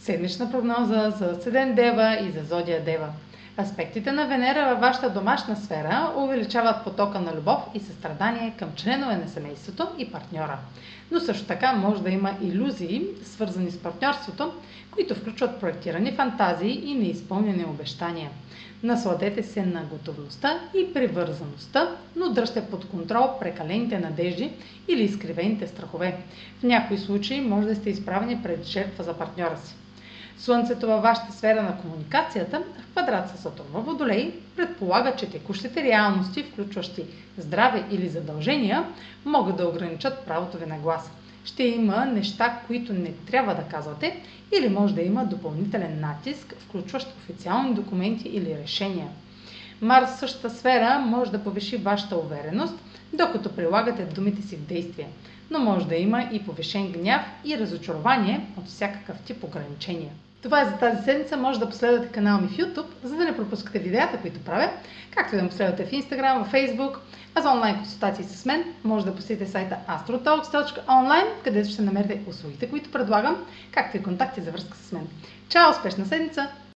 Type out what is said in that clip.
Седмична прогноза за Седен Дева и за Зодия Дева. Аспектите на Венера във вашата домашна сфера увеличават потока на любов и състрадание към членове на семейството и партньора. Но също така може да има иллюзии, свързани с партньорството, които включват проектирани фантазии и неизпълнени обещания. Насладете се на готовността и привързаността, но дръжте под контрол прекалените надежди или изкривените страхове. В някои случаи може да сте изправени пред жертва за партньора си. Слънцето във вашата сфера на комуникацията, в квадрат с Сатурн във Водолей, предполага, че текущите реалности, включващи здраве или задължения, могат да ограничат правото ви на глас. Ще има неща, които не трябва да казвате, или може да има допълнителен натиск, включващ официални документи или решения. Марс в същата сфера може да повиши вашата увереност, докато прилагате думите си в действие, но може да има и повишен гняв и разочарование от всякакъв тип ограничения. Това е за тази седмица. Може да последвате канала ми в YouTube, за да не пропускате видеята, които правя, както и да ме последвате в Instagram, в Facebook, а за онлайн консултации с мен може да посетите сайта astrotalks.online, където ще намерите услугите, които предлагам, както и контакти за връзка с мен. Чао! Успешна седмица!